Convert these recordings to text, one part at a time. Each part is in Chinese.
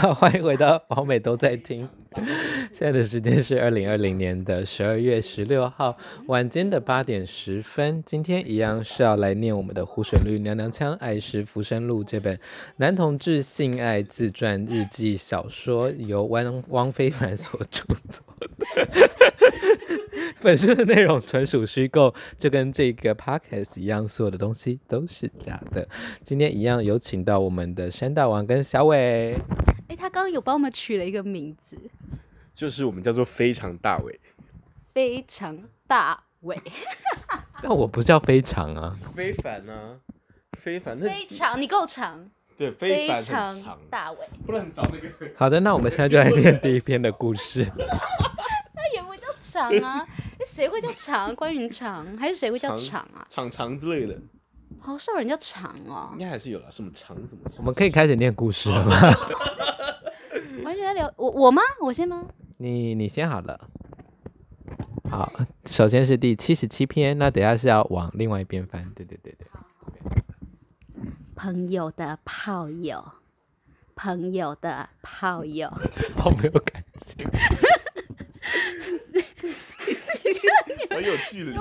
欢迎回到宝美都在听。现在的时间是二零二零年的十二月十六号晚间的八点十分。今天一样是要来念我们的胡旋律娘娘腔《爱是浮生路》这本男同志性爱自传日记小说，由汪汪非凡所著作的。本书的内容纯属虚构，就跟这个 podcast 一样，所有的东西都是假的。今天一样有请到我们的山大王跟小伟。哎、欸，他刚刚有帮我们取了一个名字，就是我们叫做非常大伟。非常大伟，但我不叫非常啊，非凡啊，非凡，非常你够长，对，非常大伟，不能找那个。好的，那我们现在就来念第一篇的故事。那也不叫长啊，谁会叫长？关云长还是谁会叫长啊？长长之类的，好少人叫长哦。应该还是有了，什么长什么长。我们可以开始念故事了吗？完全在聊我我吗？我先吗？你你先好了。好，首先是第七十七篇，那等下是要往另外一边翻。对对对对。朋友的炮友，朋友的炮友，好没有感情。很有距离。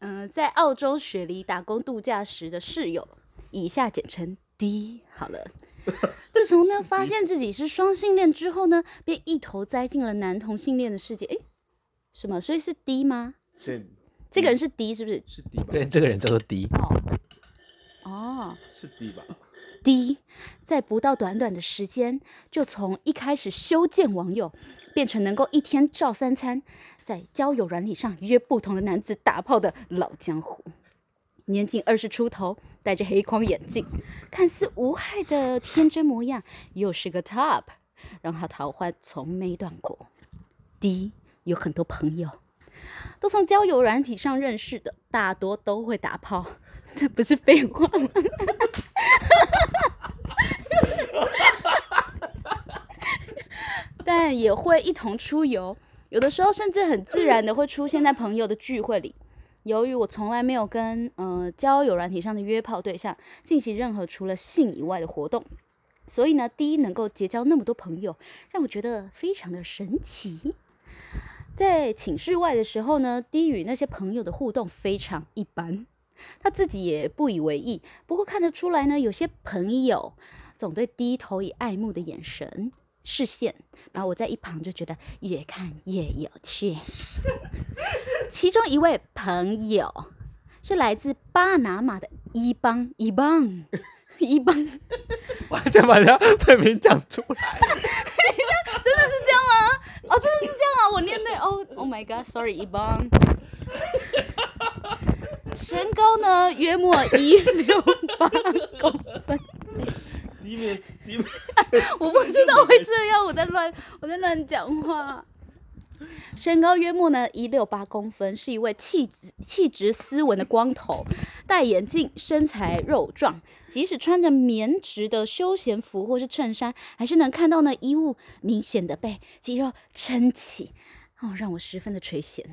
嗯、呃，在澳洲雪梨打工度假时的室友，以下简称 D 好了。自从呢发现自己是双性恋之后呢，便一头栽进了男同性恋的世界。诶，什么？所以是 D 吗？是。这个人是 D 是不是？是 D 吧？对，这个人叫做 D。哦。哦。是 D 吧？D 在不到短短的时间，就从一开始修建网友，变成能够一天照三餐，在交友软体上约不同的男子打炮的老江湖。年仅二十出头，戴着黑框眼镜，看似无害的天真模样，又是个 top，让他桃花从没断过。D 有很多朋友，都从交友软体上认识的，大多都会打炮。这不是废话吗？但也会一同出游，有的时候甚至很自然的会出现在朋友的聚会里。由于我从来没有跟呃交友软体上的约炮对象进行任何除了性以外的活动，所以呢第一能够结交那么多朋友，让我觉得非常的神奇。在寝室外的时候呢，D 与那些朋友的互动非常一般。他自己也不以为意，不过看得出来呢，有些朋友总对 D 投以爱慕的眼神、视线，然后我在一旁就觉得越看越有趣。其中一位朋友是来自巴拿马的伊邦，伊邦，伊邦，完全把人家本名讲出来，真的是这样吗？哦，真的是这样啊！我念对哦，Oh my God，Sorry，伊邦。身高呢，约莫一六八公分。我不知道会这样，我在乱，我在乱讲话。身高约莫呢一六八公分，是一位气质气质斯文的光头，戴眼镜，身材肉壮，即使穿着棉质的休闲服或是衬衫，还是能看到呢衣物明显的被肌肉撑起，哦，让我十分的垂涎。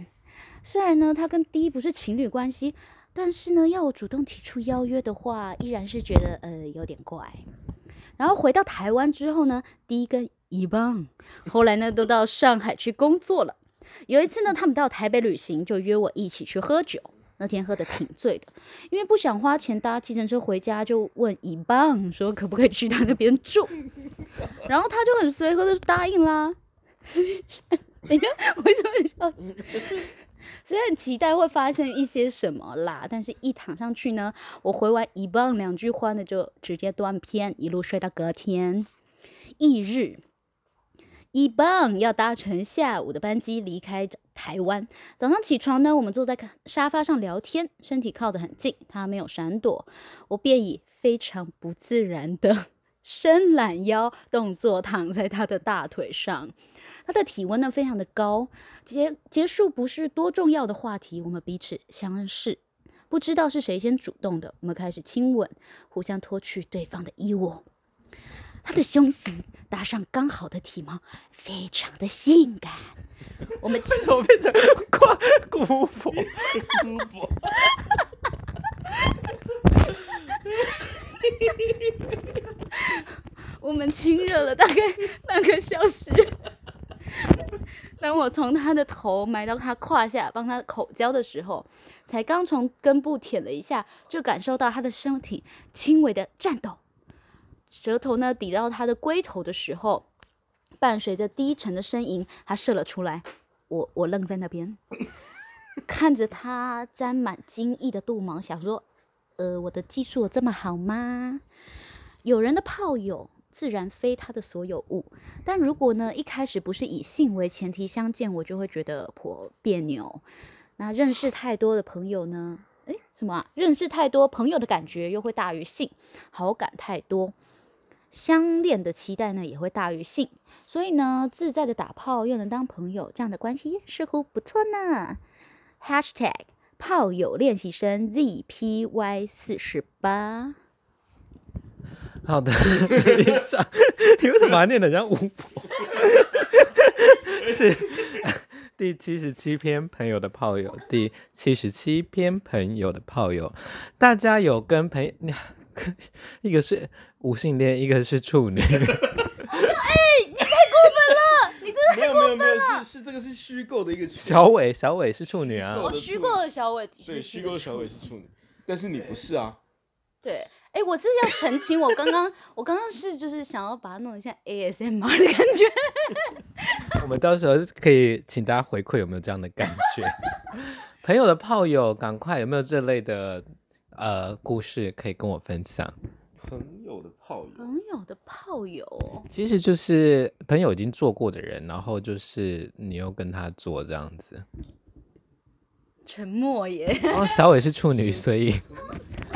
虽然呢，他跟 D 不是情侣关系。但是呢，要我主动提出邀约的话，依然是觉得呃有点怪。然后回到台湾之后呢，第一个一棒，后来呢都到上海去工作了。有一次呢，他们到台北旅行，就约我一起去喝酒。那天喝的挺醉的，因为不想花钱搭计程车回家，就问一棒说可不可以去他那边住。然后他就很随和的答应啦。等一下，为什 么笑？虽然很期待会发生一些什么啦，但是一躺上去呢，我回完一棒两句话呢，就直接断片，一路睡到隔天。翌日，一棒要搭乘下午的班机离开台湾。早上起床呢，我们坐在沙发上聊天，身体靠得很近，他没有闪躲，我便以非常不自然的伸懒腰动作躺在他的大腿上。他的体温呢，非常的高，结结束不是多重要的话题，我们彼此相视，不知道是谁先主动的，我们开始亲吻，互相脱去对方的衣物。他的胸型搭上刚好的体毛，非常的性感。我们为什么变成跨姑婆？姑婆。我们亲热了大概半个小时。当我从他的头埋到他胯下，帮他口交的时候，才刚从根部舔了一下，就感受到他的身体轻微的颤抖。舌头呢抵到他的龟头的时候，伴随着低沉的呻吟，他射了出来。我我愣在那边，看着他沾满精液的肚毛，想说：呃，我的技术有这么好吗？有人的炮友。自然非他的所有物，但如果呢，一开始不是以性为前提相见，我就会觉得颇别扭。那认识太多的朋友呢？诶，什么啊？认识太多朋友的感觉又会大于性，好感太多，相恋的期待呢也会大于性，所以呢，自在的打炮又能当朋友，这样的关系似乎不错呢。Hashtag 炮友练习生 ZPY 四十八。好的，你为什么还念得像巫婆？是第七十七篇朋友的炮友，第七十七篇朋友的炮友，大家有跟朋友，一个是无性恋，一个是处女。哎、欸，你太过分了，你真的太过分了。没有没有，是是这个是虚构的一个。小伟小伟是处女啊，我虚构的小伟，对，虚构的小伟是处女，但是你不是啊。对。哎，我是要澄清，我刚刚我刚刚是就是想要把它弄一下 ASMR 的感觉。我们到时候可以请大家回馈有没有这样的感觉？朋友的炮友，赶快有没有这类的呃故事可以跟我分享？朋友的炮友，朋友的炮友，其实就是朋友已经做过的人，然后就是你又跟他做这样子。沉默耶。哦，小伟是处女，所以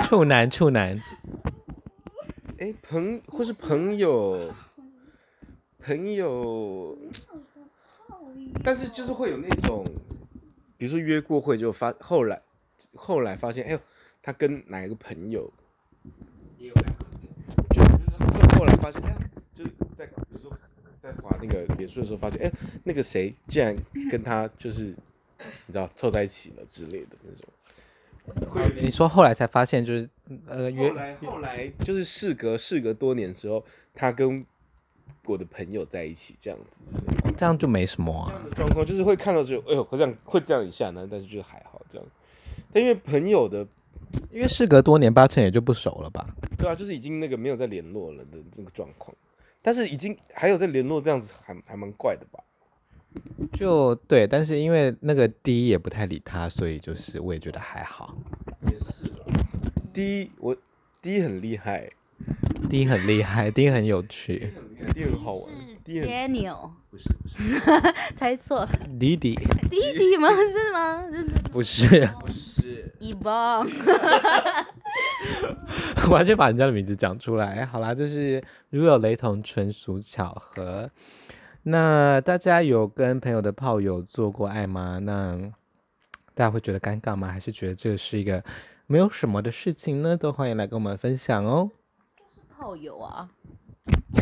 处男处男。哎，朋或是朋友，朋友，但是就是会有那种，比如说约过会就发，后来后来发现，哎呦，他跟哪一个朋友，也有就就是后来发现，哎，就是在比如说在滑那个脸书的时候发现，哎，那个谁竟然跟他就是。你知道凑在一起了之类的那种，会你说后来才发现就是呃，后来后来就是事隔事隔多年之后，他跟我的朋友在一起这样子，这样就没什么啊。这样的状况就是会看到就哎呦，会这样会这样一下呢，但是就还好这样。但因为朋友的，因为事隔多年，八成也就不熟了吧？对啊，就是已经那个没有再联络了的这个状况，但是已经还有在联络，这样子还还蛮怪的吧？就对，但是因为那个第一也不太理他，所以就是我也觉得还好。也是了，D 我第一很厉害第一很厉害第一很有趣第一很好玩。不是不是，猜错了。弟弟，弟弟吗？是吗？不是，不是。一棒，完全把人家的名字讲出来。好啦，就是如有雷同，纯属巧合。那大家有跟朋友的炮友做过爱吗？那大家会觉得尴尬吗？还是觉得这是一个没有什么的事情呢？都欢迎来跟我们分享哦。就是炮友啊，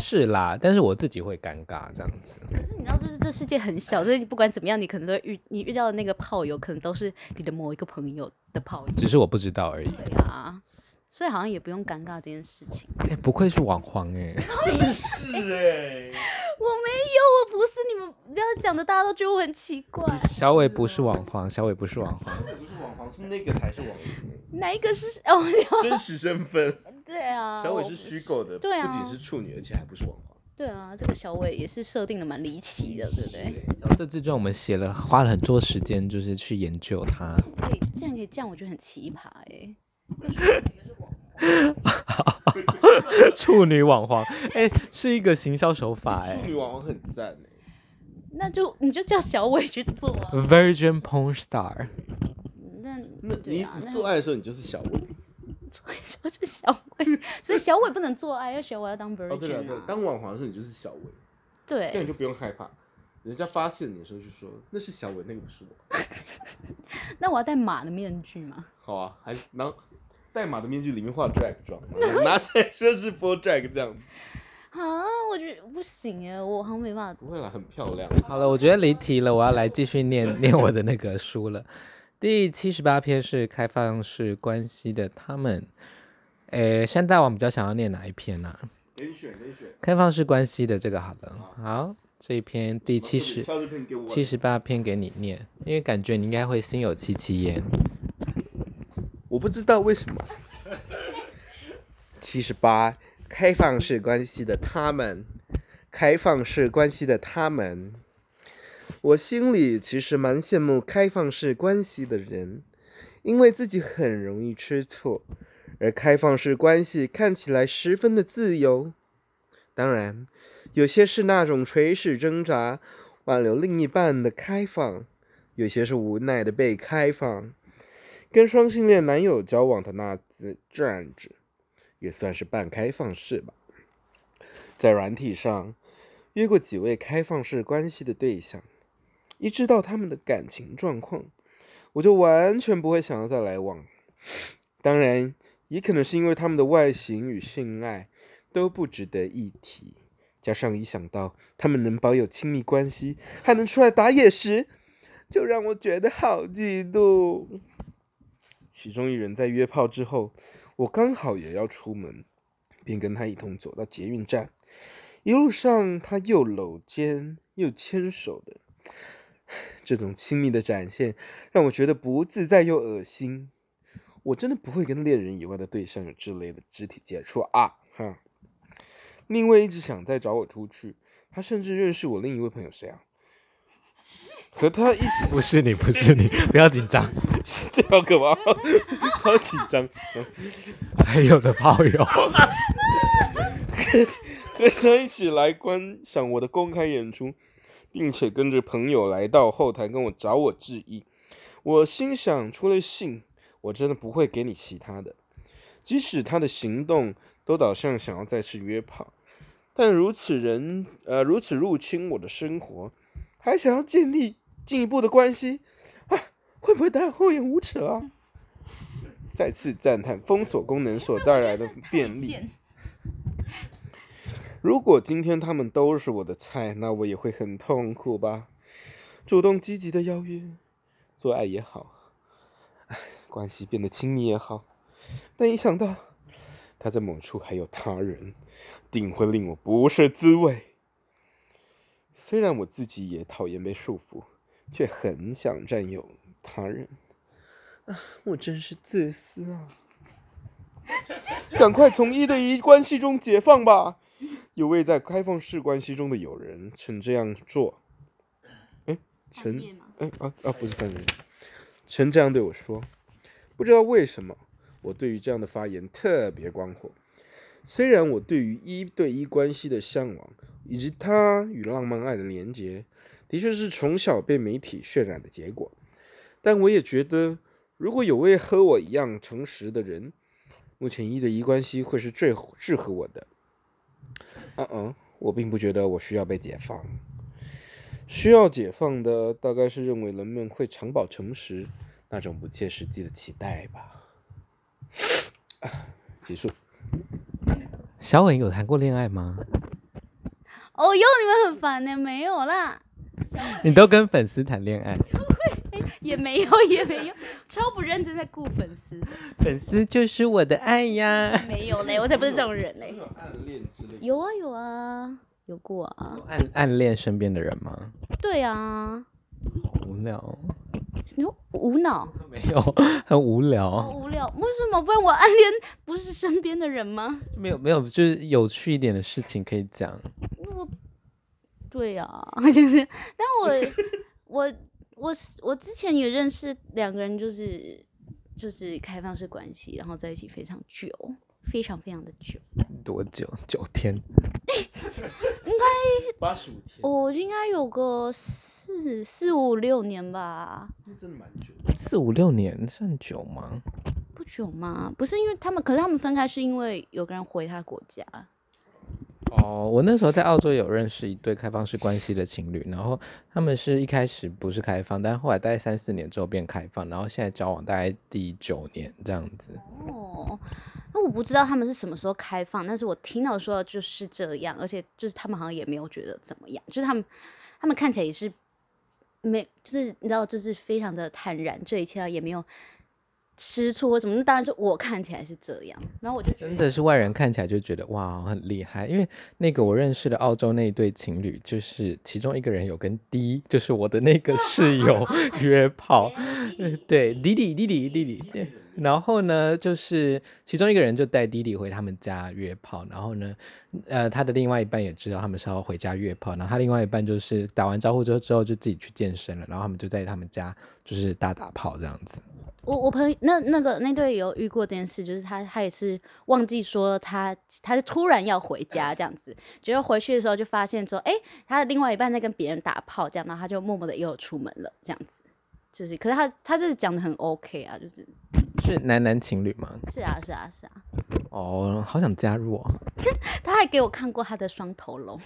是啦，但是我自己会尴尬这样子。可是你知道，这是这世界很小，所以你不管怎么样，你可能都遇你遇到的那个炮友，可能都是你的某一个朋友的炮友，只是我不知道而已。对啊。所以好像也不用尴尬这件事情。哎、欸，不愧是网黄哎，真的是哎，我没有，我不是，你们不要讲的，大家都觉得我很奇怪。小伟不是网黄，小伟不是网黄，不是网黄，是那个才是网黄。哪一个是哦？真实身份。对啊，小伟是虚构的，对啊，不仅是处女，而且还不是网黄。对啊，这个小伟也是设定的蛮离奇的，对不对？角色自传我们写了，花了很多时间，就是去研究它。可以，这样可以这样，我觉得很奇葩哎。处女网黄，哎、欸，是一个行销手法哎、欸。处女网黄很赞哎，那就你就叫小伟去做啊。Virgin Porn Star。那那你做爱的时候，你就是小伟。做爱的时候就是小伟，所以小伟不能做爱，要小伟要当 Virgin 啊。哦对了对，当网黄的时候你就是小伟。对。这样你就不用害怕，人家发现你的时候就说那是小伟，那个不是我。那我要戴马的面具吗？好啊，还然后。戴马的面具里面画 drag 妆，拿起来说是播 drag 这样子。啊，我觉得不行哎，我好像没办法。不会啦，很漂亮。好了，我觉得离题了，我要来继续念 念我的那个书了。第七十八篇是开放式关系的他们。诶，山大王比较想要念哪一篇呢、啊？连选连选。开放式关系的这个好了，好，这一篇第七十七十八篇给你念，因为感觉你应该会心有戚戚焉。我不知道为什么。七十八，开放式关系的他们，开放式关系的他们，我心里其实蛮羡慕开放式关系的人，因为自己很容易吃醋，而开放式关系看起来十分的自由。当然，有些是那种垂死挣扎挽留另一半的开放，有些是无奈的被开放。跟双性恋男友交往的那次阵子，也算是半开放式吧。在软体上约过几位开放式关系的对象，一知道他们的感情状况，我就完全不会想要再来往。当然，也可能是因为他们的外形与性爱都不值得一提，加上一想到他们能保有亲密关系，还能出来打野时，就让我觉得好嫉妒。其中一人在约炮之后，我刚好也要出门，便跟他一同走到捷运站。一路上，他又搂肩又牵手的，这种亲密的展现让我觉得不自在又恶心。我真的不会跟恋人以外的对象有这类的肢体接触啊！哈。另一位一直想再找我出去，他甚至认识我另一位朋友谁啊？和他一起，不是你，不是你，不要紧张，这好可怕，好紧张。还有的炮友，和他一起来观赏我的公开演出，并且跟着朋友来到后台跟我找我致意。我心想，除了信，我真的不会给你其他的。即使他的行动都导向想要再次约炮，但如此人，呃，如此入侵我的生活，还想要建立。进一步的关系啊，会不会太厚颜无耻啊？再次赞叹封锁功能所带来的便利。如果今天他们都是我的菜，那我也会很痛苦吧？主动积极的邀约，做爱也好，唉，关系变得亲密也好，但一想到他在某处还有他人，定会令我不是滋味。虽然我自己也讨厌被束缚。却很想占有他人，啊，我真是自私啊！赶快从一对一关系中解放吧！有位在开放式关系中的友人曾这样做，哎，陈，哎啊啊，不是犯人，曾这样对我说，不知道为什么，我对于这样的发言特别光火。虽然我对于一对一关系的向往，以及它与浪漫爱的连结。的确是从小被媒体渲染的结果，但我也觉得，如果有位和我一样诚实的人，目前一对一关系会是最适合我的。嗯嗯，我并不觉得我需要被解放，需要解放的大概是认为人们会长保诚实那种不切实际的期待吧。啊，结束。小伟有谈过恋爱吗？哦哟，你们很烦呢，没有啦。你都跟粉丝谈恋爱？也没有，也没有，超不认真在顾粉丝。粉丝就是我的爱呀。没有嘞，我才不是这种人嘞。有暗恋之类？有啊有啊，有过啊。暗暗恋身边的人吗？对啊。好无聊。你说无脑？没有，很无聊。好无聊？为什么？不然我暗恋不是身边的人吗？没有没有，就是有趣一点的事情可以讲。我。对呀、啊，就是，但我我我我之前也认识两个人，就是就是开放式关系，然后在一起非常久，非常非常的久。多久？九天？应该八十五天。我，应该有个四四五六年吧。那真的蛮久的。四五六年算久吗？不久吗？不是，因为他们，可是他们分开是因为有个人回他国家。哦，我那时候在澳洲有认识一对开放式关系的情侣，然后他们是一开始不是开放，但后来大概三四年之后变开放，然后现在交往大概第九年这样子。哦，那我不知道他们是什么时候开放，但是我听到说就是这样，而且就是他们好像也没有觉得怎么样，就是他们他们看起来也是没，就是你知道，就是非常的坦然，这一切也没有吃醋或什么，那当然是我看起来是这样，然后我就真的是外人看起来就觉得哇很厉害，因为那个我认识的澳洲那一对情侣，就是其中一个人有跟 D，就是我的那个室友 约炮，对，弟弟弟弟弟弟，然后呢，就是其中一个人就带弟弟回他们家约炮，然后呢，呃，他的另外一半也知道他们是要回家约炮，然后他另外一半就是打完招呼之后之后就自己去健身了，然后他们就在他们家就是大打炮这样子。我我朋友那那个那对有遇过这件事，就是他他也是忘记说他他是突然要回家这样子，结果回去的时候就发现说，哎、他的另外一半在跟别人打炮这样，然后他就默默的又出门了这样子，就是可是他他就是讲的很 OK 啊，就是是男男情侣吗？是啊是啊是啊。哦，好想加入哦。他还给我看过他的双头龙，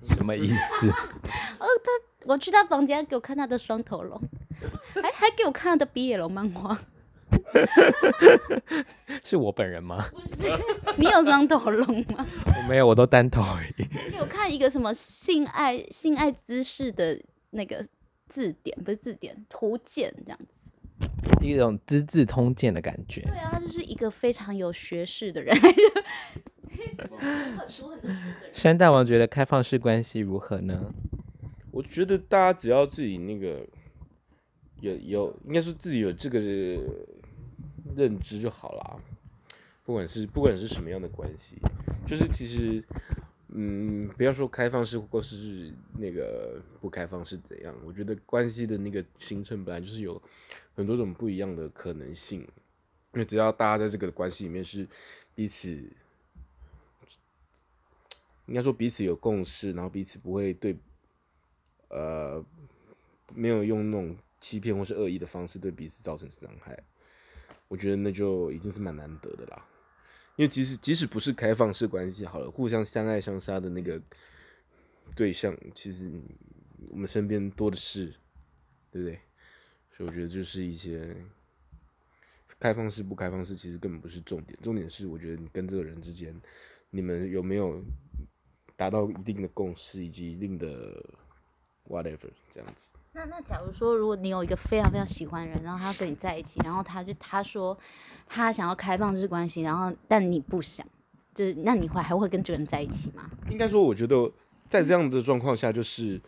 什么意思？哦，他我去他房间给我看他的双头龙。还还给我看他的 BL 漫画，是我本人吗？不是，你有双头龙吗？我没有，我都单头而已。给我看一个什么性爱性爱姿势的那个字典，不是字典，图鉴这样子，一种资治通鉴的感觉。对啊，他就是一个非常有学识的人。很熟很熟的人。山大王觉得开放式关系如何呢？我觉得大家只要自己那个。有有，应该说自己有这个认知就好啦。不管是不管是什么样的关系，就是其实，嗯，不要说开放式或是那个不开放是怎样，我觉得关系的那个形成本来就是有很多种不一样的可能性。因为只要大家在这个关系里面是彼此，应该说彼此有共识，然后彼此不会对，呃，没有用那种。欺骗或是恶意的方式对彼此造成伤害，我觉得那就已经是蛮难得的啦。因为即使即使不是开放式关系好了，互相相爱相杀的那个对象，其实我们身边多的是，对不对？所以我觉得就是一些开放式不开放式，其实根本不是重点，重点是我觉得你跟这个人之间，你们有没有达到一定的共识，以及一定的 whatever 这样子。那那假如说，如果你有一个非常非常喜欢的人，然后他跟你在一起，然后他就他说他想要开放式关系，然后但你不想，就是那你会还会跟这个人在一起吗？应该说，我觉得在这样的状况下，就是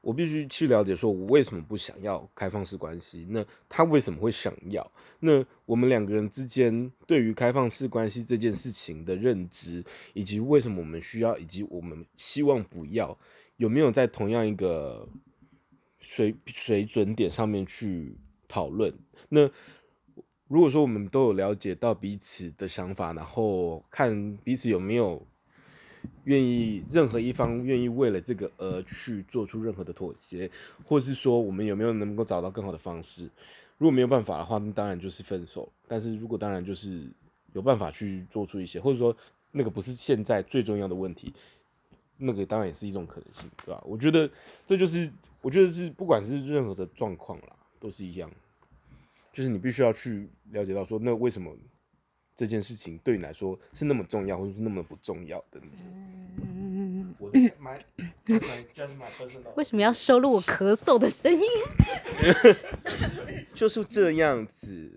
我必须去了解，说我为什么不想要开放式关系？那他为什么会想要？那我们两个人之间对于开放式关系这件事情的认知，以及为什么我们需要，以及我们希望不要，有没有在同样一个水水准点上面去讨论。那如果说我们都有了解到彼此的想法，然后看彼此有没有愿意，任何一方愿意为了这个而去做出任何的妥协，或者是说我们有没有能够找到更好的方式。如果没有办法的话，那当然就是分手。但是如果当然就是有办法去做出一些，或者说那个不是现在最重要的问题，那个当然也是一种可能性，对吧？我觉得这就是。我觉得是，不管是任何的状况啦，都是一样，就是你必须要去了解到说，那为什么这件事情对你来说是那么重要，或者是那么不重要的？嗯，我的 my, my, just my personal. 为什么要收录我咳嗽的声音？就是这样子，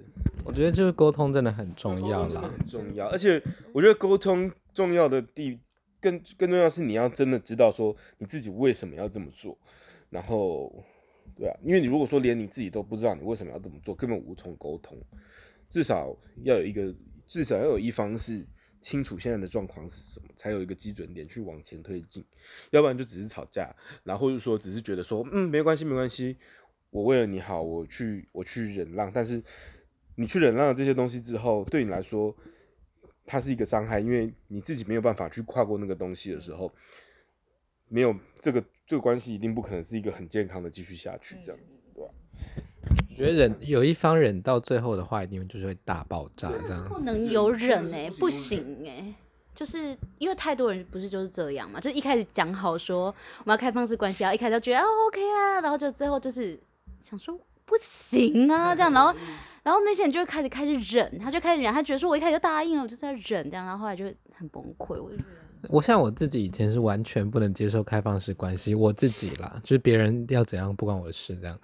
我觉得就是沟通真的很重要啦，很重要。而且我觉得沟通重要的地更更重要是你要真的知道说你自己为什么要这么做。然后，对啊，因为你如果说连你自己都不知道你为什么要这么做，根本无从沟通。至少要有一个，至少要有一方是清楚现在的状况是什么，才有一个基准点去往前推进。要不然就只是吵架，然后就说只是觉得说，嗯，没关系，没关系，我为了你好，我去我去忍让。但是你去忍让了这些东西之后，对你来说，它是一个伤害，因为你自己没有办法去跨过那个东西的时候，没有这个。这个关系一定不可能是一个很健康的继续下去，这样，对吧？我 觉得忍有一方忍到最后的话，一定就是会大爆炸，这样不能有忍哎、欸，不行哎、欸，就是因为太多人不是就是这样嘛，就一开始讲好说我们要开放式关系啊，一开始就觉得哦 OK 啊，然后就最后就是想说不行啊，这样，然后然后那些人就会开始开始忍，他就开始忍，他觉得说我一开始就答应了，我就是要忍这样，然后后来就很崩溃，我就觉得。我像我自己以前是完全不能接受开放式关系，我自己啦，就是别人要怎样不关我的事这样。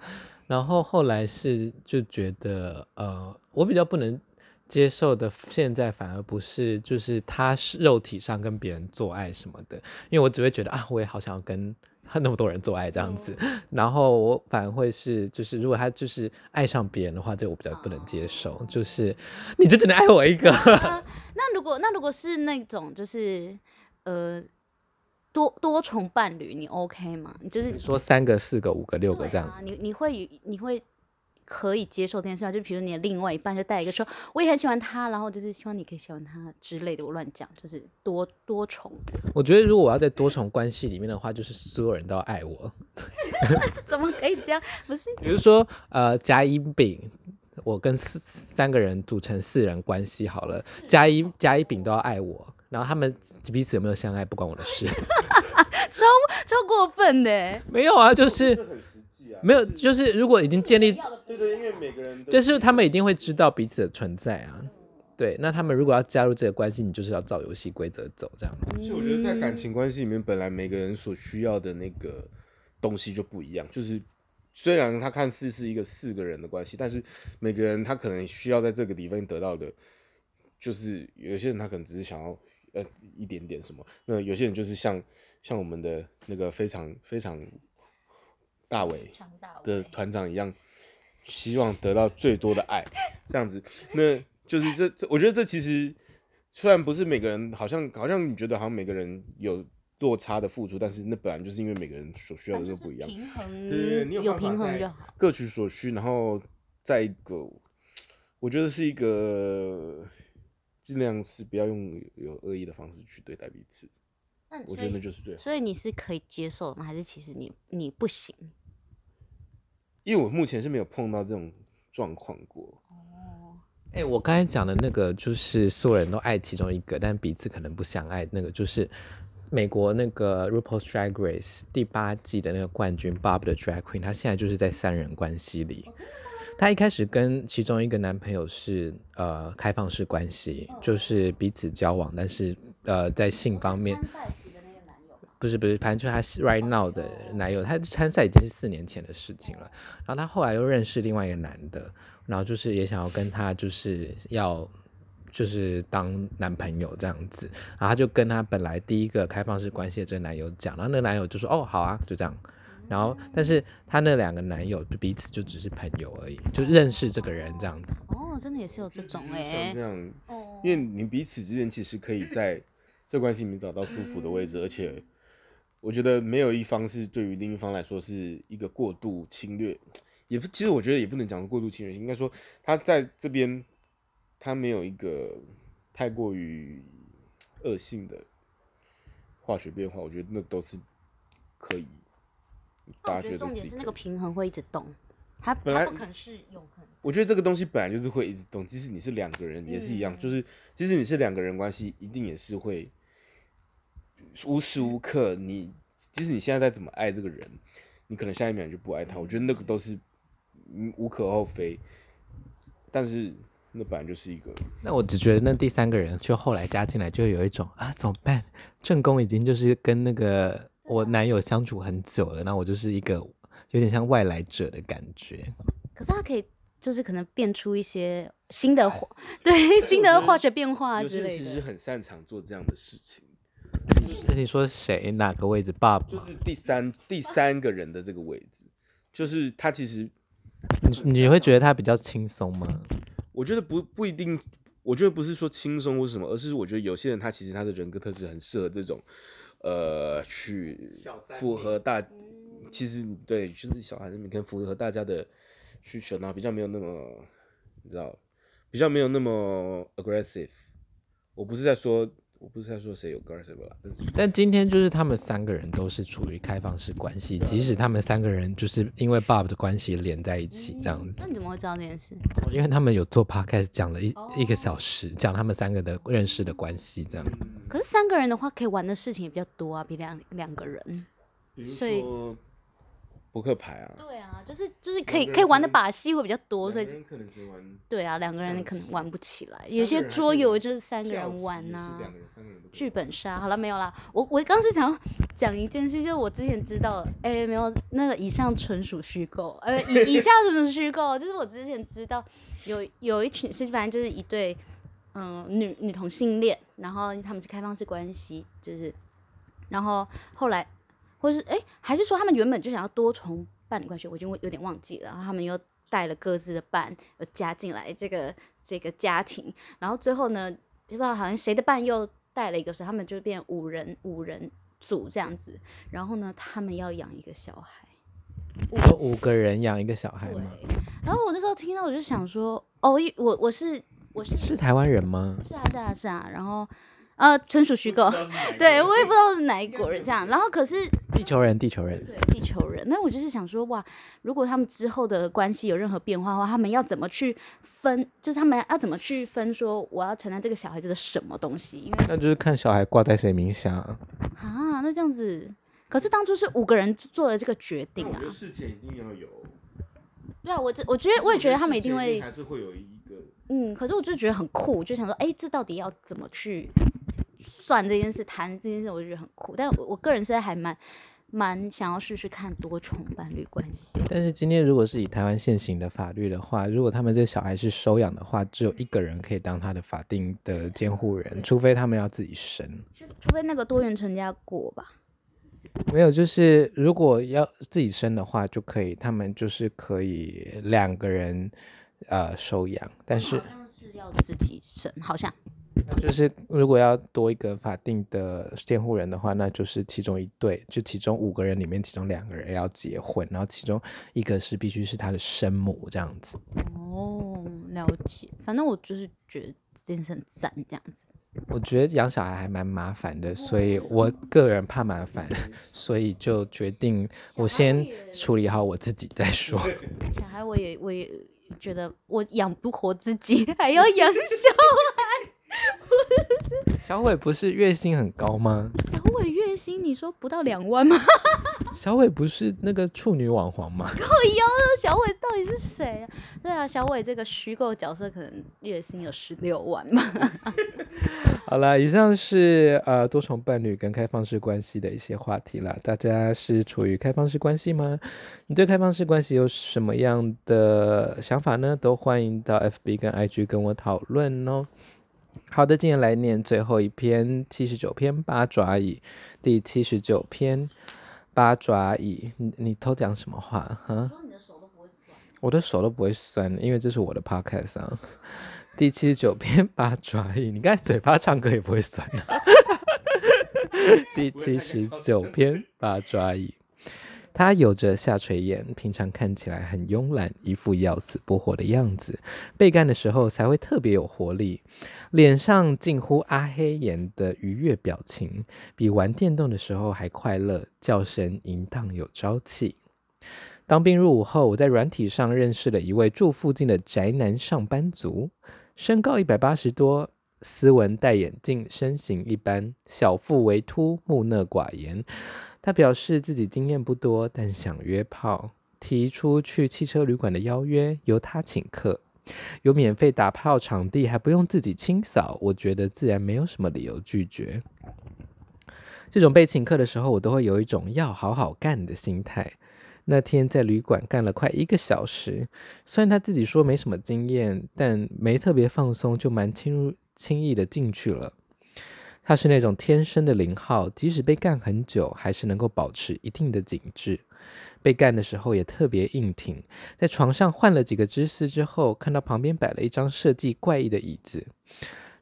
然后后来是就觉得，呃，我比较不能接受的，现在反而不是就是他是肉体上跟别人做爱什么的，因为我只会觉得啊，我也好想要跟他那么多人做爱这样子，嗯、然后我反而会是就是如果他就是爱上别人的话，这我比较不能接受，哦、就是你就只能爱我一个。啊、那如果那如果是那种就是呃。多多重伴侣，你 OK 吗？你就是你说三个、四个、五个、六个这样，啊、你你会你会可以接受这件事吗？就比如你的另外一半就带一个说，我也很喜欢他，然后就是希望你可以喜欢他之类的。我乱讲，就是多多重。我觉得如果我要在多重关系里面的话，就是所有人都要爱我。这怎么可以这样？不是？比如说呃，甲乙丙，我跟四三个人组成四人关系好了，甲乙甲乙丙都要爱我。然后他们彼此有没有相爱不关我的事，超超过分的。没有啊，就是没有，就是如果已经建立，对对，因为每个人就是他们一定会知道彼此的存在啊。对，那他们如果要加入这个关系，你就是要照游戏规则走，这样。所以我觉得在感情关系里面，本来每个人所需要的那个东西就不一样。就是虽然他看似是一个四个人的关系，但是每个人他可能需要在这个地方得到的，就是有些人他可能只是想要。呃，一点点什么？那有些人就是像像我们的那个非常非常大伟的团长一样，希望得到最多的爱，这样子。那就是这这，我觉得这其实虽然不是每个人，好像好像你觉得好像每个人有落差的付出，但是那本来就是因为每个人所需要的都不一样。平衡，对对对，你有办法在各取所需，然后在一个，我觉得是一个。尽量是不要用有恶意的方式去对待彼此，我觉得那就是最好。所以你是可以接受的吗？还是其实你你不行？因为我目前是没有碰到这种状况过。哦，哎，我刚才讲的那个就是所有人都爱其中一个，但彼此可能不相爱。那个就是美国那个 RuPaul's Drag Race 第八季的那个冠军 Bob 的 Drag Queen，他现在就是在三人关系里。哦她一开始跟其中一个男朋友是呃开放式关系，就是彼此交往，但是呃在性方面，不是不是，反正就是她是 right now 的男友，她参赛已经是四年前的事情了。然后她后来又认识另外一个男的，然后就是也想要跟他就是要就是当男朋友这样子，然后她就跟她本来第一个开放式关系的这个男友讲，然后那个男友就说哦好啊，就这样。然后，但是她那两个男友就彼此就只是朋友而已，就认识这个人这样子。哦，真的也是有这种哎、欸。像这样，因为你彼此之间其实可以在这关系里面找到舒服的位置，而且我觉得没有一方是对于另一方来说是一个过度侵略，也不，其实我觉得也不能讲过度侵略性，应该说他在这边他没有一个太过于恶性的化学变化，我觉得那都是可以。我觉得重点是那个平衡会一直动，它本来不可能是永恒。我觉得这个东西本来就是会一直动，即使你是两个人也是一样，嗯、就是即使你是两个人关系，一定也是会无时无刻你，即使你现在再怎么爱这个人，你可能下一秒就不爱他。我觉得那个都是无可厚非，但是那本来就是一个。那我只觉得那第三个人就后来加进来，就有一种啊，怎么办？正宫已经就是跟那个。我男友相处很久了，那我就是一个有点像外来者的感觉。可是他可以，就是可能变出一些新的化，对新的化学变化之类的。其实很擅长做这样的事情。那你说谁？哪个位置？爸爸？就是第三第三个人的这个位置，就是他其实，你你会觉得他比较轻松吗？我觉得不不一定，我觉得不是说轻松或什么，而是我觉得有些人他其实他的人格特质很适合这种。呃，去符合大，其实对，就是小孩子，们跟符合大家的需求，然后比较没有那么，你知道，比较没有那么 aggressive。我不是在说。我不是在说谁有 aggressive 吧，但是但今天就是他们三个人都是处于开放式关系，即使他们三个人就是因为 Bob 的关系连在一起这样子。那你怎么会知道这件事？因为他们有做 podcast 讲了一一个小时，讲他们三个的认识的关系这样。可是三个人的话，可以玩的事情也比较多啊，比两两个人。所以。扑克牌啊，对啊，就是就是可以可以玩的把戏会比较多，所以可能只玩对啊，两个人可能玩不起来。有些桌游就是三个人玩呐，剧本杀好了没有啦？我我刚是想要讲一件事，就是我之前知道，哎、欸，没有那个以上纯属虚构，呃，以以下纯属虚构，就是我之前知道有有一群是反正就是一对，嗯、呃，女女同性恋，然后他们是开放式关系，就是，然后后来，或是哎、欸，还是说他们原本就想要多重伴侣关系，我已经有点忘记了，然后他们又带了各自的伴又加进来这个这个家庭，然后最后呢，不知道好像谁的伴又带了一个，所以他们就变五人五人。组这样子，然后呢，他们要养一个小孩，有五个人养一个小孩吗？对。然后我那时候听到，我就想说，哦，我我是我是是台湾人吗？是啊是啊是啊。然后呃，纯属虚构，对我也不知道是哪一国人这样。然后可是地球人，地球人，对地球人。那我就是想说，哇，如果他们之后的关系有任何变化的话，他们要怎么去分？就是他们要怎么去分？说我要承担这个小孩子的什么东西？因为那就是看小孩挂在谁名下啊。啊，那这样子，可是当初是五个人做了这个决定啊。我觉得事前一定要有。对啊，我这我觉得我也觉得他们一定会还是会有一个。嗯，可是我就觉得很酷，就想说，哎、欸，这到底要怎么去算这件事，谈这件事，我就觉得很酷。但我我个人现在还蛮蛮想要试试看多重伴侣关系。但是今天如果是以台湾现行的法律的话，如果他们这小孩是收养的话，只有一个人可以当他的法定的监护人，除非他们要自己生。除非那个多元成家过吧，没有，就是如果要自己生的话，就可以，他们就是可以两个人呃收养，但是好像是要自己生，好像就是如果要多一个法定的监护人的话，那就是其中一对，就其中五个人里面，其中两个人要结婚，然后其中一个是必须是他的生母这样子。哦，了解，反正我就是觉得这件事很赞，这样子。我觉得养小孩还蛮麻烦的，所以我个人怕麻烦，所以就决定我先处理好我自己再说。小孩我也我也觉得我养不活自己，还要养小孩。小伟不是月薪很高吗？小伟月薪你说不到两万吗？小伟不是那个处女网黄吗？靠腰，小伟到底是谁啊？对啊，小伟这个虚构角色可能月薪有十六万吧。好了，以上是呃多重伴侣跟开放式关系的一些话题了。大家是处于开放式关系吗？你对开放式关系有什么样的想法呢？都欢迎到 FB 跟 IG 跟我讨论哦。好的，今天来念最后一篇七十九篇八爪蚁，第七十九篇八爪蚁。你你偷讲什么话？哈？你的手都不会酸。我的手都不会酸，因为这是我的 podcast 啊。第七十九篇八爪蚁，你刚才嘴巴唱歌也不会酸啊。第七十九篇八爪椅。他有着下垂眼，平常看起来很慵懒，一副要死不活的样子。被干的时候才会特别有活力，脸上近乎阿黑眼的愉悦表情，比玩电动的时候还快乐，叫声淫荡有朝气。当兵入伍后，我在软体上认识了一位住附近的宅男上班族，身高一百八十多，斯文戴眼镜，身形一般，小腹微凸，木讷寡言。他表示自己经验不多，但想约炮，提出去汽车旅馆的邀约，由他请客，有免费打炮场地，还不用自己清扫。我觉得自然没有什么理由拒绝。这种被请客的时候，我都会有一种要好好干的心态。那天在旅馆干了快一个小时，虽然他自己说没什么经验，但没特别放松，就蛮轻轻易的进去了。他是那种天生的零号，即使被干很久，还是能够保持一定的紧致。被干的时候也特别硬挺，在床上换了几个姿势之后，看到旁边摆了一张设计怪异的椅子，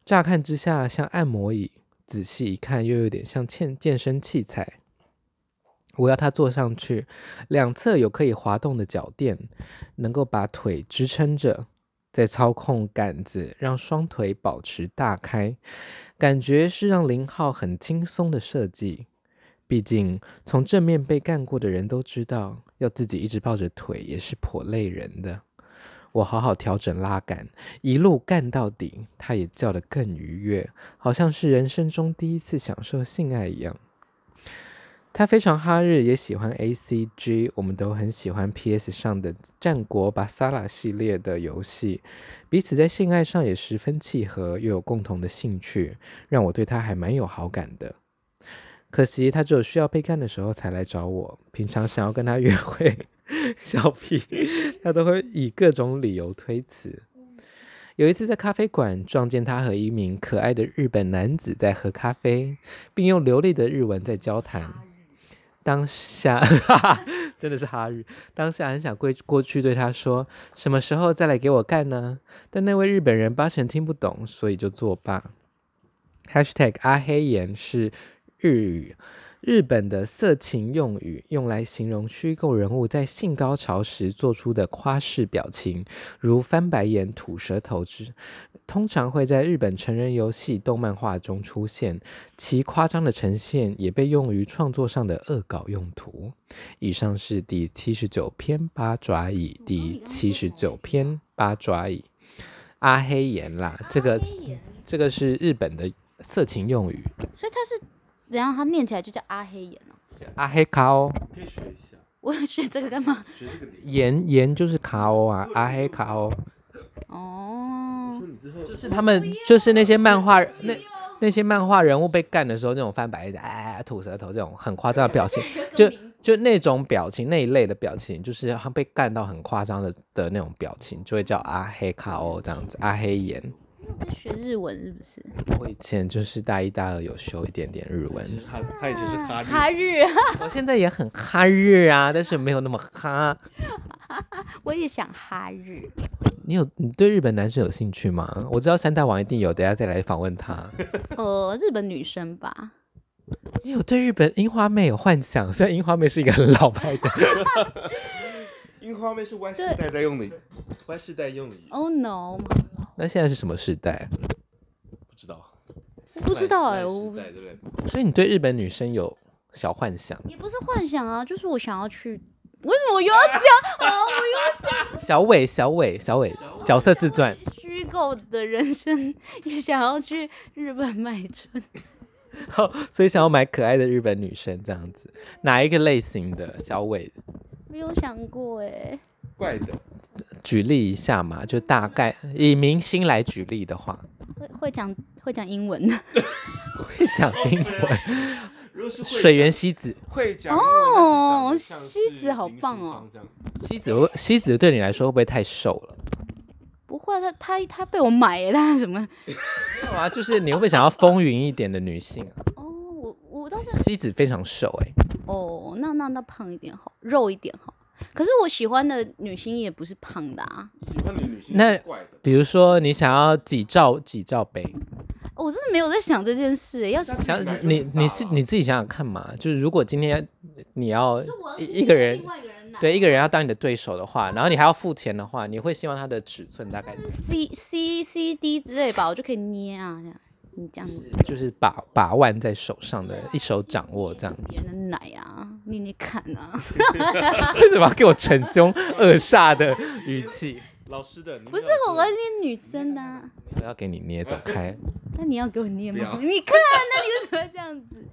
乍看之下像按摩椅，仔细一看又有点像健健身器材。我要他坐上去，两侧有可以滑动的脚垫，能够把腿支撑着，再操控杆子，让双腿保持大开。感觉是让林浩很轻松的设计，毕竟从正面被干过的人都知道，要自己一直抱着腿也是颇累人的。我好好调整拉杆，一路干到底，他也叫得更愉悦，好像是人生中第一次享受性爱一样。他非常哈日，也喜欢 ACG，我们都很喜欢 PS 上的战国巴萨拉系列的游戏，彼此在性爱上也十分契合，又有共同的兴趣，让我对他还蛮有好感的。可惜他只有需要被干的时候才来找我，平常想要跟他约会，小屁，他都会以各种理由推辞。有一次在咖啡馆撞见他和一名可爱的日本男子在喝咖啡，并用流利的日文在交谈。当下哈哈，真的是哈日，当下很想过过去对他说：“什么时候再来给我干呢？”但那位日本人八成听不懂，所以就作罢。Hashtag 阿黑言是日语，日本的色情用语，用来形容虚构人物在性高潮时做出的夸饰表情，如翻白眼、吐舌头之，通常会在日本成人游戏、动漫画中出现。其夸张的呈现也被用于创作上的恶搞用途。以上是第七十九篇八爪椅，第七十九篇八爪椅，阿黑岩啦，这个这个是日本的。色情用语，所以它是，然后它念起来就叫阿黑岩哦，阿黑卡哦，可以学一下。我要学这个干嘛？学这个言言就是卡哦啊，阿黑卡欧。哦，就是他们，就是那些漫画那那些漫画人物被干的时候，那种翻白眼、哎吐舌头这种很夸张的表情，就就那种表情那一类的表情，就是他被干到很夸张的的那种表情，就会叫阿黑卡欧这样子，阿黑言。在学日文是不是？我以前就是大一、大二有修一点点日文。他他以前是哈日，哈日。我现在也很哈日啊，但是没有那么哈。我也想哈日。你有你对日本男生有兴趣吗？我知道三大王一定有，等下再来访问他。呃，日本女生吧。你有对日本樱花妹有幻想？虽然樱花妹是一个很老派的。樱花妹是 Y 世代在用的，Y 世代用的。Oh no！那现在是什么时代？不知道，我不知道哎、欸，我对不对？所以你对日本女生有小幻想？也不是幻想啊，就是我想要去。为什么我又要讲啊？我又要讲。小伟，小伟，小伟，角色自传。虚构的人生，也想要去日本买春。好，所以想要买可爱的日本女生这样子，哪一个类型的小伟？没有想过哎、欸。怪的。举例一下嘛，就大概以明星来举例的话，会会讲会讲英文的，会讲英文。水原希子会讲哦，希子好棒哦。希子希子对你来说会不会太瘦了？不会，他他他被我买耶，他什么？没有啊，就是你会不会想要风云一点的女性啊？哦，我我倒是希子非常瘦哎。哦，那那那胖一点好，肉一点好。可是我喜欢的女星也不是胖的啊。喜欢的女星那比如说你想要几罩几罩杯？我真的没有在想这件事。要想你你是你自己想想看嘛，就是如果今天你要一个人对一个人要当你的对手的话，然后你还要付钱的话，你会希望他的尺寸大概是 C C C D 之类吧，我就可以捏啊这样。你这样子就是把把玩在手上的，一手掌握这样。别人的奶啊，捏捏看啊。为什么要给我逞凶 恶煞的语气？老师的，不是我我捏女生的。我要给你捏，走开。那你要给我捏吗？你看，那你为什么要这样子？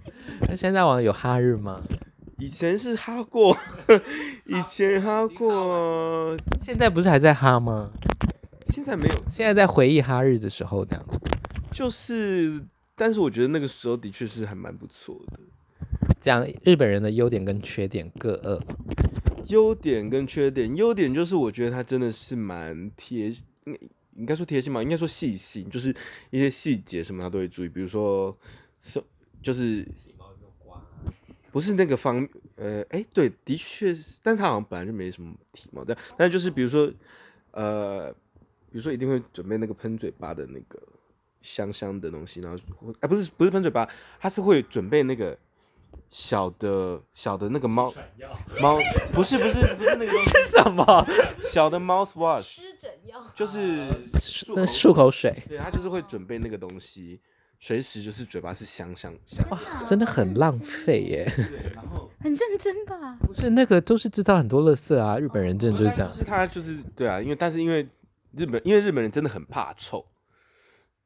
那现在网有哈日吗？以前是哈过，以前哈过，现在不是还在哈吗？现在没有，现在在回忆哈日的时候这样。就是，但是我觉得那个时候的确是还蛮不错的。讲日本人的优点跟缺点各二。优点跟缺点，优点就是我觉得他真的是蛮贴，应该说贴心嘛，应该说细心，就是一些细节什么他都会注意。比如说，是就是不是那个方，呃，哎、欸，对，的确是，但他好像本来就没什么体貌，但但就是比如说，呃，比如说一定会准备那个喷嘴巴的那个。香香的东西，然后哎、欸，不是不是喷嘴巴，他是会准备那个小的小的那个猫猫，不是不是不是那个 是什么？小的 mouth wash，湿疹药，就是那漱口水。对，他就是会准备那个东西，随时就是嘴巴是香香香。哇，真的很浪费耶。对，然后很认真吧？不是那个都是制造很多垃圾啊，日本人真的就是这样。是他就是对啊，因为但是因为日本因为日本人真的很怕臭。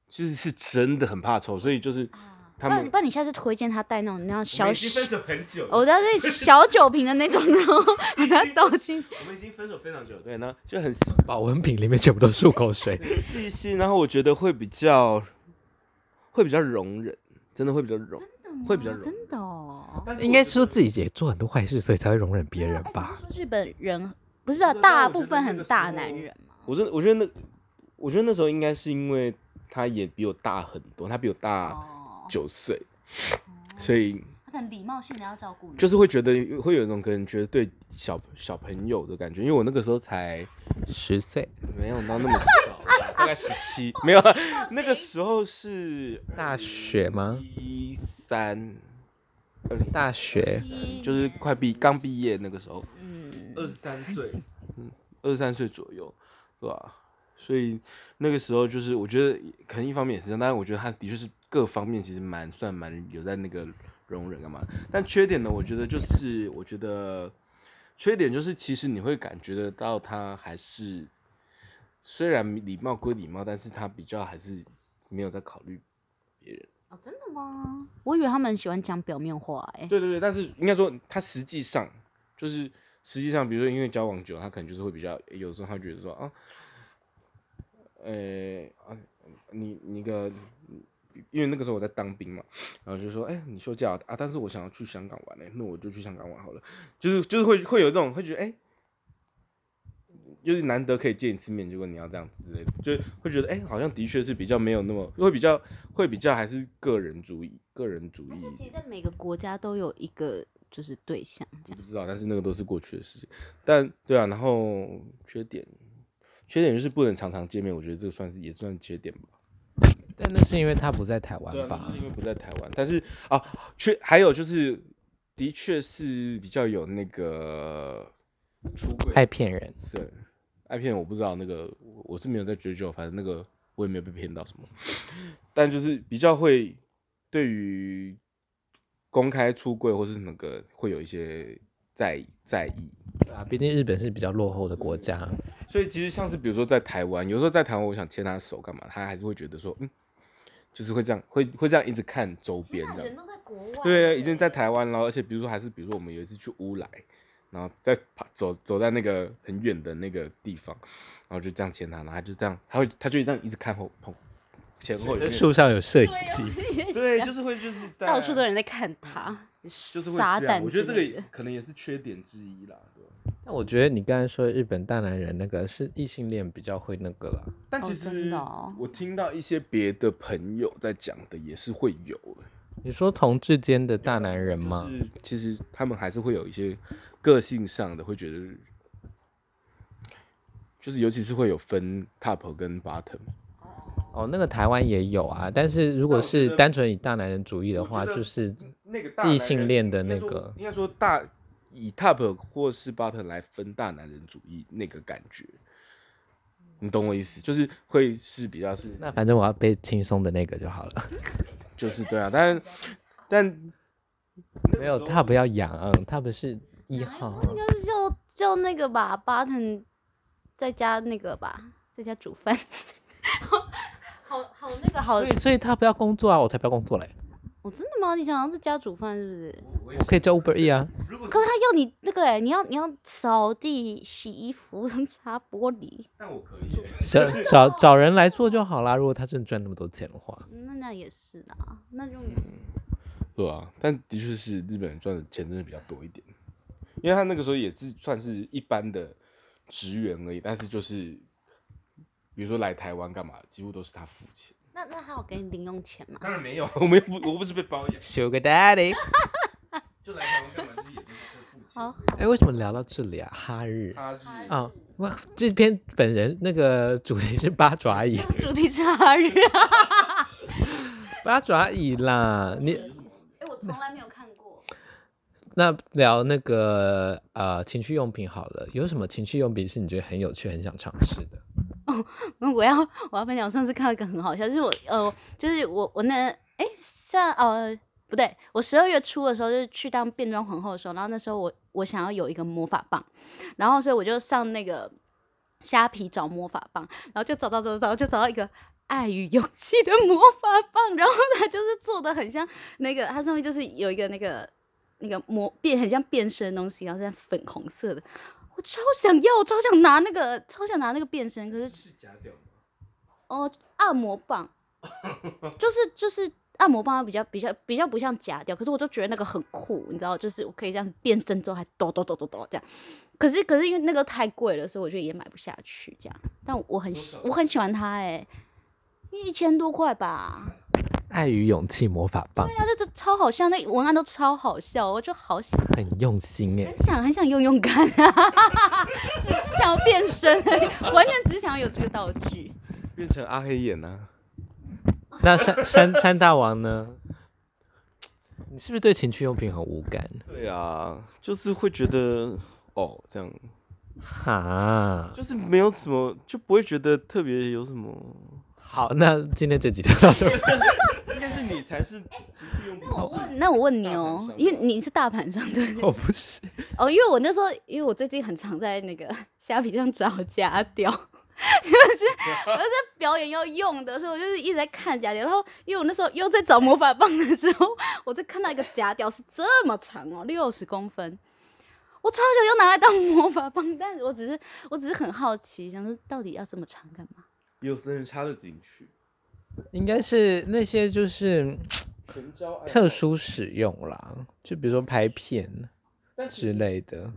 就是是真的很怕臭，所以就是他们。不然你下次推荐他带那种那样小。已经分手很久了。我知道是小酒瓶的那种，然后把它倒进去。我们已经分手非常久，对，那就很保温瓶里面全部都是漱口水，试一试，然后我觉得会比较会比较容忍，真的会比较容，真的吗？会比较容，真的哦。应该说自己也做很多坏事，所以才会容忍别人吧。说日本人不是啊，大部分很大男人嘛。我觉得，我觉得那，我觉得那时候应该是因为他也比我大很多，他比我大九岁，哦、所以他。很礼貌性的要照顾你，就是会觉得会有一种可能觉得对小小朋友的感觉，因为我那个时候才十岁，没有到那么小，大概十七，没有，那个时候是大学吗？一三，大学就是快毕刚毕业那个时候，嗯，二十三岁，嗯，二十三岁左右，对吧？所以那个时候就是我觉得可能一方面也是这样，但是我觉得他的确是各方面其实蛮算蛮有在那个。容忍干嘛？但缺点呢？我觉得就是，我觉得缺点就是，其实你会感觉得到他还是虽然礼貌归礼貌，但是他比较还是没有在考虑别人。哦，真的吗？我以为他们喜欢讲表面话，哎。对对对，但是应该说他实际上就是实际上，比如说因为交往久，他可能就是会比较有时候他觉得说啊，呃、欸、啊，你你个。因为那个时候我在当兵嘛，然后就说，哎、欸，你休假啊？但是我想要去香港玩呢，那我就去香港玩好了。就是就是会会有这种会觉得，哎、欸，就是难得可以见一次面，结果你要这样之类的，就会觉得，哎、欸，好像的确是比较没有那么会比较会比较还是个人主义，个人主义。其实在每个国家都有一个就是对象，我不知道，但是那个都是过去的事情。但对啊，然后缺点，缺点就是不能常常见面，我觉得这个算是也算缺点吧。但那是因为他不在台湾吧？是因为不在台湾。但是啊，缺还有就是，的确是比较有那个出轨，爱骗人。是爱骗人，我不知道那个，我是没有在追究，反正那个我也没有被骗到什么。但就是比较会对于公开出柜或是那个会有一些在在意。啊，毕竟日本是比较落后的国家，所以其实像是比如说在台湾，有时候在台湾，我想牵他手干嘛，他还是会觉得说，嗯。就是会这样，会会这样一直看周边这样。人都在国外。对，已经在台湾了，而且比如说还是比如说我们有一次去乌来，然后在跑走走在那个很远的那个地方，然后就这样牵他，然后他就这样，他会他就这样一直看后碰前后。树上有摄影机。对，就是会就是到处都有人在看他，就是会这样。我觉得这个可能也是缺点之一啦。但我觉得你刚才说日本大男人那个是异性恋比较会那个啦，但其实我听到一些别的朋友在讲的也是会有。你说同志间的大男人吗？就是其实他们还是会有一些个性上的，会觉得就是尤其是会有分 top 跟 bottom。哦，那个台湾也有啊，但是如果是单纯以大男人主义的话，就是那个异性恋的那个应该说大。以 top 或是 bottom 来分大男人主义那个感觉，你懂我意思？就是会是比较是那反正我要背轻松的那个就好了，就是对啊，但但 没有 top 要养，top 是一号，应该是叫叫那个吧，bottom 在家那个吧，在家煮饭，好好好那个好，所以所以他不要工作啊，我才不要工作嘞。哦，真的吗？你想要在家煮饭是不是？我可以叫 Uber E 啊。可是他要你那个哎、欸，你要你要扫地、洗衣服、擦玻璃。那我可以。找找找人来做就好啦。如果他真的赚那么多钱的话。那那也是的，那就。对啊，但的确是日本人赚的钱真的比较多一点，因为他那个时候也是算是一般的职员而已，但是就是比如说来台湾干嘛，几乎都是他付钱。那那他有给你零用钱吗？当然没有，我们又不我不是被包养。Sugar Daddy。就来台湾干嘛？自己也都是会付钱。好，哎，为什么聊到这里啊？哈日。哈日。啊，哇，这篇本人那个主题是八爪 鱼。主题是哈日。八爪鱼啦，你。哎，我从来没有看过。那聊那个呃情趣用品好了，有什么情趣用品是你觉得很有趣、很想尝试的？哦，我要我要分享，我上次看到一个很好笑，就是我呃，就是我我那哎像呃不对，我十二月初的时候就是去当变装皇后的时候，然后那时候我我想要有一个魔法棒，然后所以我就上那个虾皮找魔法棒，然后就找到找到找到就找到一个爱与勇气的魔法棒，然后它就是做的很像那个，它上面就是有一个那个那个魔变很像变身的东西，然后是粉红色的。我超想要，我超想拿那个，超想拿那个变身，可是是假屌吗？哦，按摩棒，就是就是按摩棒它比较比较比较不像假掉，可是我就觉得那个很酷，你知道，就是我可以这样变身之后还抖抖抖抖抖这样。可是可是因为那个太贵了，所以我觉得也买不下去这样。但我很喜我很喜欢它哎、欸，一千多块吧。爱与勇气魔法棒。对啊，就是超好笑，那文案都超好笑，我就好想。很用心哎，很想很想用用看啊，只是想要变身，完全只是想要有这个道具。变成阿黑眼呢、啊？那山山山大王呢？你是不是对情趣用品很无感？对啊，就是会觉得哦这样，哈，就是没有什么，就不会觉得特别有什么。好，那今天这集就到这里。应该是你才是情趣用品。那我问，那我问你哦、喔，因为你是大盘上对不对？我不是。哦，因为我那时候，因为我最近很常在那个 虾皮上找夹屌，就是我就是表演要用的，所以我就是一直在看假屌。然后，因为我那时候又在找魔法棒的时候，我就看到一个假屌是这么长哦、喔，六十公分。我超想要拿来当魔法棒，但是我只是我只是很好奇，想说到底要这么长干嘛？有的人插得进去。应该是那些就是特殊使用啦，就比如说拍片之类的，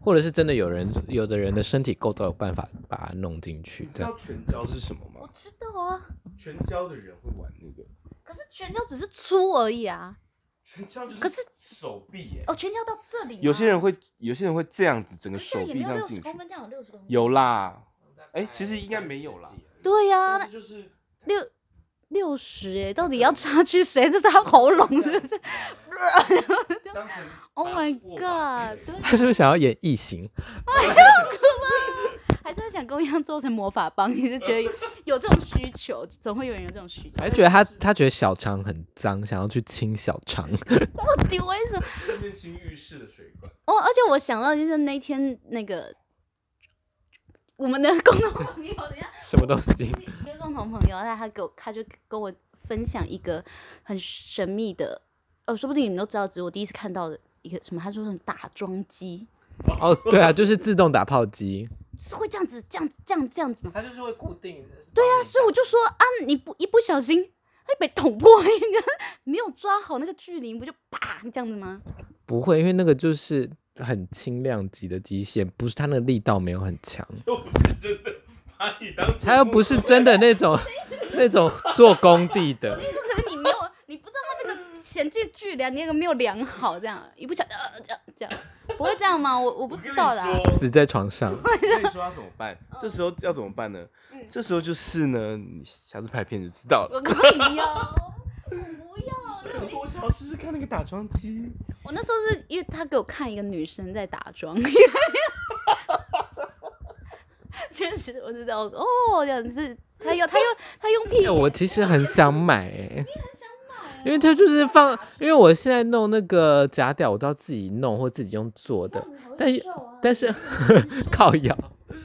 或者是真的有人有的人的身体构造有办法把它弄进去。你知道全胶是什么吗？我知道啊，全胶的人会玩那个，可是全胶只是粗而已啊。全胶就是，可是手臂耶。哦，全胶到这里。有些人会，有些人会这样子，整个手臂上进去。有啦，哎、欸，其实应该没有啦。对呀、啊，就是六。六十哎，到底要插去谁？这是他喉咙是不是？Oh my god！他是不是想要演异形？哎呀，可怕！还是他想跟我一样做成魔法棒？你是觉得有这种需求，总会有人有这种需求。还是觉得他他觉得小肠很脏，想要去清小肠？到底为什么？顺便清浴室的水管。哦，而且我想到就是那天那个。我们的共同朋友，等下 什么东西？一个共同朋友，他他给我，他就跟我分享一个很神秘的，呃，说不定你们都知道，只是我第一次看到的一个什么？他说是打桩机。哦，对啊，就是自动打炮机。是会这样子，这样这样这样子吗？它就是会固定的。对啊，所以我就说啊，你不一不小心会被捅破一个，没有抓好那个距离，不就啪这样子吗？不会，因为那个就是。很轻量级的机械，不是它那个力道没有很强，又不是真的把你当，它又不是真的那种 那种做工地的。我跟你说，可是你没有，你不知道它那个前进距离，你那个没有量好，这样一不小心呃这样这样，不会这样吗？我我不知道啦。死在床上。我跟你说要怎么办？这时候要怎么办呢？嗯、这时候就是呢，你下次拍片就知道了。我可以要，我不要。我想要试试看那个打桩机。我那时候是因为他给我看一个女生在打桩，确实我知道。哦，这样子。他用他用他用屁、欸。我其实很想买、欸，你很想买、喔，因为他就是放，因为我现在弄那个假屌，我都要自己弄或自己用做的，但是但是 靠腰，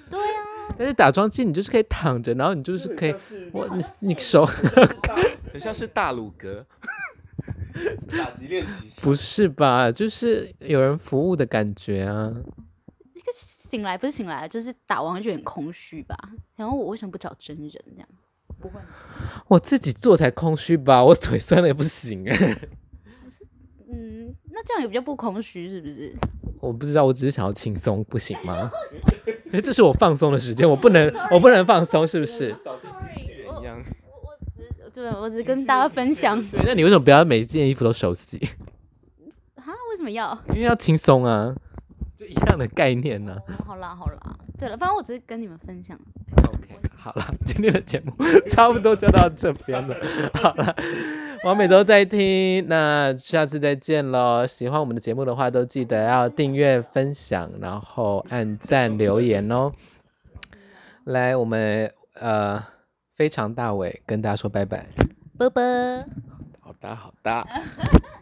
对呀、啊，但是打桩机你就是可以躺着，然后你就是可以，我你你手很像是大 鲁阁。打击练习不是吧？就是有人服务的感觉啊。这个醒来不是醒来，就是打完就很空虚吧。然后我为什么不找真人这样？不会，我自己做才空虚吧？我腿酸的也不行哎。嗯，那这样也比较不空虚是不是？我不知道，我只是想要轻松，不行吗？因为这是我放松的时间，我不能，我不能放松，是不是？对，我只是跟大家分享。对，那你为什么不要每件衣服都手洗？啊？为什么要？因为要轻松啊，就一样的概念呢、啊。好啦好啦，对了，反正我只是跟你们分享。OK，好了，今天的节目 差不多就到这边了。好了，王美都在听，那下次再见喽。喜欢我们的节目的话，都记得要订阅、分享，然后按赞、留言哦。来，我们呃。非常大伟跟大家说拜拜，拜拜，好大好大。